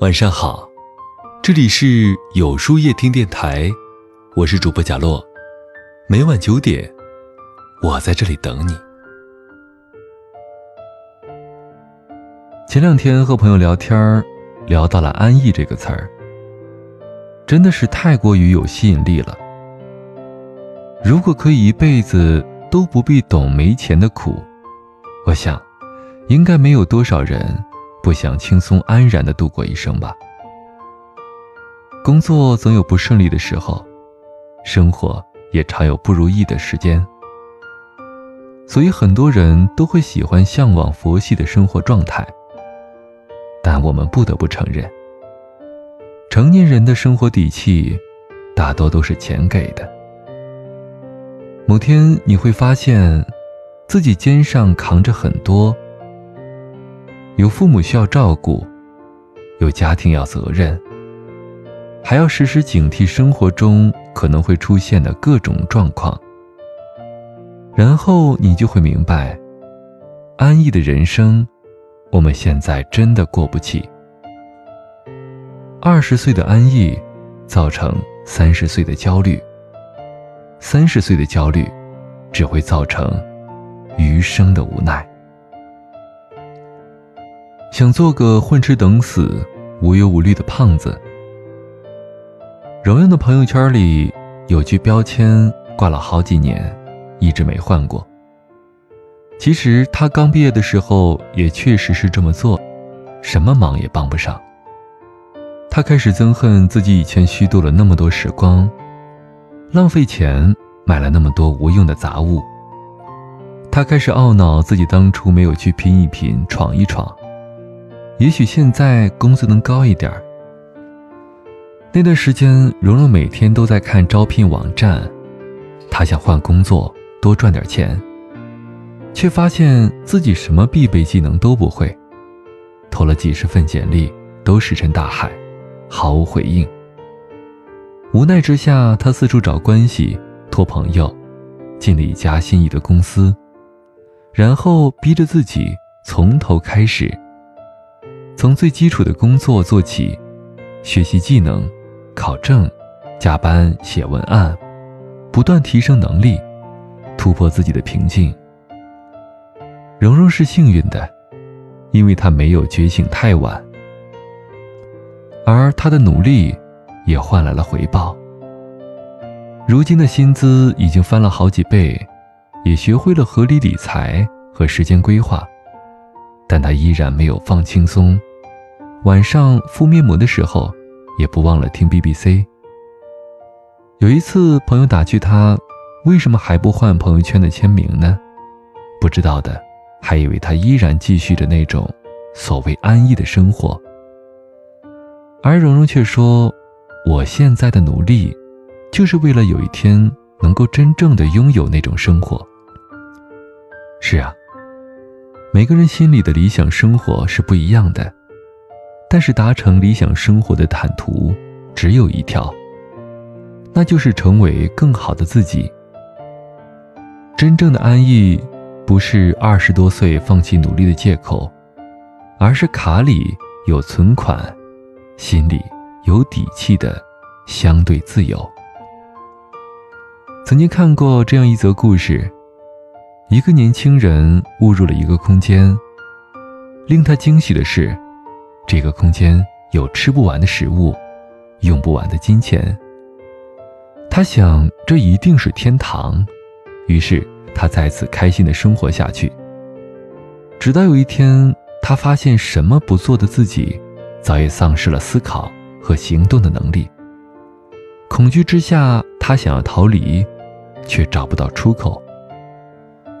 晚上好，这里是有书夜听电台，我是主播贾洛，每晚九点，我在这里等你。前两天和朋友聊天聊到了“安逸”这个词儿，真的是太过于有吸引力了。如果可以一辈子都不必懂没钱的苦，我想，应该没有多少人。不想轻松安然的度过一生吧。工作总有不顺利的时候，生活也常有不如意的时间，所以很多人都会喜欢向往佛系的生活状态。但我们不得不承认，成年人的生活底气，大多都是钱给的。某天你会发现，自己肩上扛着很多。有父母需要照顾，有家庭要责任，还要时时警惕生活中可能会出现的各种状况。然后你就会明白，安逸的人生，我们现在真的过不起。二十岁的安逸，造成三十岁的焦虑；三十岁的焦虑，只会造成余生的无奈。想做个混吃等死、无忧无虑的胖子。荣荣的朋友圈里有句标签挂了好几年，一直没换过。其实他刚毕业的时候也确实是这么做，什么忙也帮不上。他开始憎恨自己以前虚度了那么多时光，浪费钱买了那么多无用的杂物。他开始懊恼自己当初没有去拼一拼、闯一闯。也许现在工资能高一点儿。那段时间，蓉蓉每天都在看招聘网站，她想换工作，多赚点钱，却发现自己什么必备技能都不会，投了几十份简历都石沉大海，毫无回应。无奈之下，她四处找关系，托朋友，进了一家心仪的公司，然后逼着自己从头开始。从最基础的工作做起，学习技能，考证，加班写文案，不断提升能力，突破自己的瓶颈。蓉蓉是幸运的，因为她没有觉醒太晚，而她的努力也换来了回报。如今的薪资已经翻了好几倍，也学会了合理理财和时间规划，但她依然没有放轻松。晚上敷面膜的时候，也不忘了听 BBC。有一次，朋友打趣他：“为什么还不换朋友圈的签名呢？”不知道的，还以为他依然继续着那种所谓安逸的生活。而蓉蓉却说：“我现在的努力，就是为了有一天能够真正的拥有那种生活。”是啊，每个人心里的理想生活是不一样的。但是达成理想生活的坦途只有一条，那就是成为更好的自己。真正的安逸，不是二十多岁放弃努力的借口，而是卡里有存款，心里有底气的相对自由。曾经看过这样一则故事：一个年轻人误入了一个空间，令他惊喜的是。这个空间有吃不完的食物，用不完的金钱。他想，这一定是天堂，于是他再次开心的生活下去。直到有一天，他发现什么不做的自己，早已丧失了思考和行动的能力。恐惧之下，他想要逃离，却找不到出口。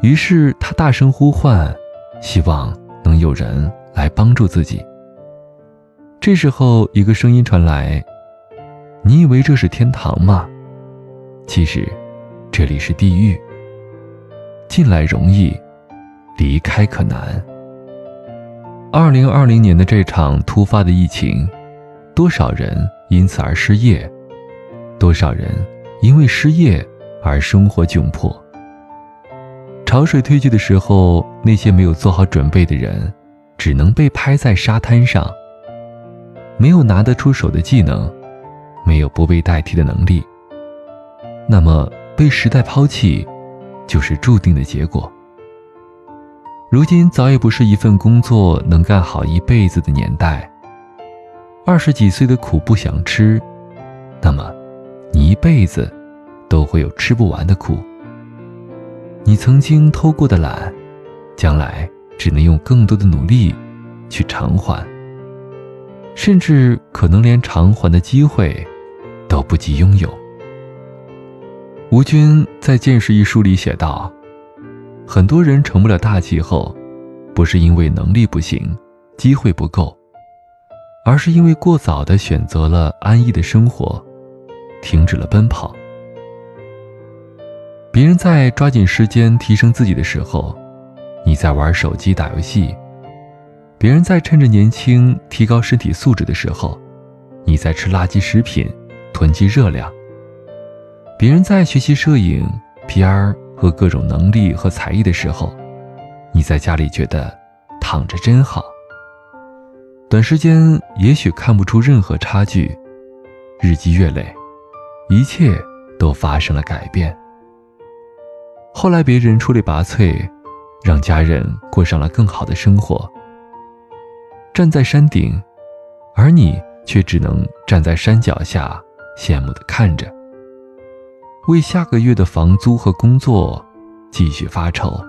于是他大声呼唤，希望能有人来帮助自己。这时候，一个声音传来：“你以为这是天堂吗？其实，这里是地狱。进来容易，离开可难。”二零二零年的这场突发的疫情，多少人因此而失业？多少人因为失业而生活窘迫？潮水退去的时候，那些没有做好准备的人，只能被拍在沙滩上。没有拿得出手的技能，没有不被代替的能力，那么被时代抛弃，就是注定的结果。如今早已不是一份工作能干好一辈子的年代。二十几岁的苦不想吃，那么，你一辈子都会有吃不完的苦。你曾经偷过的懒，将来只能用更多的努力去偿还，甚至可能连偿还的机会都不及拥有。吴军在《见识》一书里写道。很多人成不了大气候，不是因为能力不行、机会不够，而是因为过早的选择了安逸的生活，停止了奔跑。别人在抓紧时间提升自己的时候，你在玩手机打游戏；别人在趁着年轻提高身体素质的时候，你在吃垃圾食品囤积热量；别人在学习摄影、PR。和各种能力和才艺的时候，你在家里觉得躺着真好。短时间也许看不出任何差距，日积月累，一切都发生了改变。后来别人出类拔萃，让家人过上了更好的生活。站在山顶，而你却只能站在山脚下，羡慕的看着。为下个月的房租和工作继续发愁，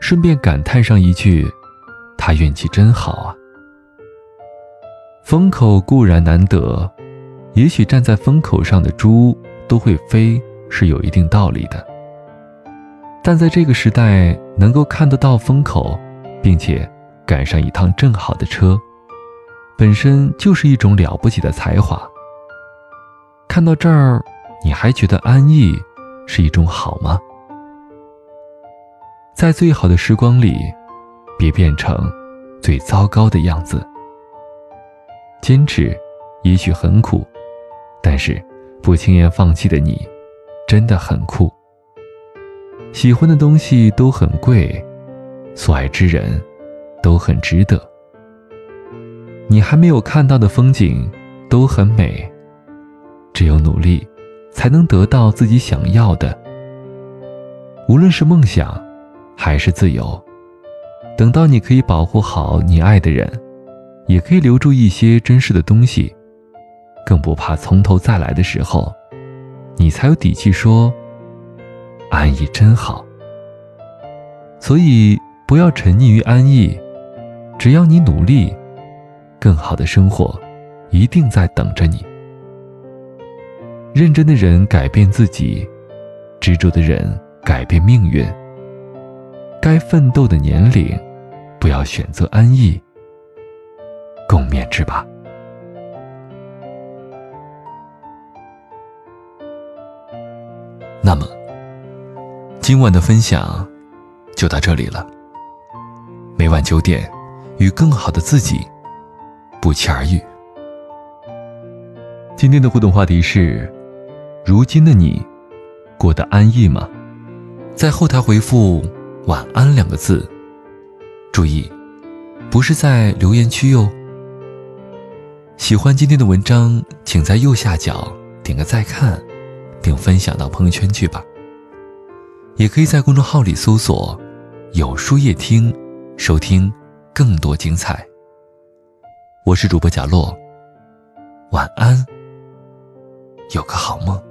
顺便感叹上一句：“他运气真好啊！”风口固然难得，也许站在风口上的猪都会飞，是有一定道理的。但在这个时代，能够看得到风口，并且赶上一趟正好的车，本身就是一种了不起的才华。看到这儿。你还觉得安逸是一种好吗？在最好的时光里，别变成最糟糕的样子。坚持也许很苦，但是不轻言放弃的你，真的很酷。喜欢的东西都很贵，所爱之人都很值得。你还没有看到的风景都很美，只有努力。才能得到自己想要的。无论是梦想，还是自由，等到你可以保护好你爱的人，也可以留住一些珍视的东西，更不怕从头再来的时候，你才有底气说：“安逸真好。”所以，不要沉溺于安逸，只要你努力，更好的生活一定在等着你。认真的人改变自己，执着的人改变命运。该奋斗的年龄，不要选择安逸。共勉之吧。那么，今晚的分享就到这里了。每晚九点，与更好的自己不期而遇。今天的互动话题是。如今的你，过得安逸吗？在后台回复“晚安”两个字，注意，不是在留言区哟。喜欢今天的文章，请在右下角点个再看，并分享到朋友圈去吧。也可以在公众号里搜索“有书夜听”，收听更多精彩。我是主播贾洛，晚安，有个好梦。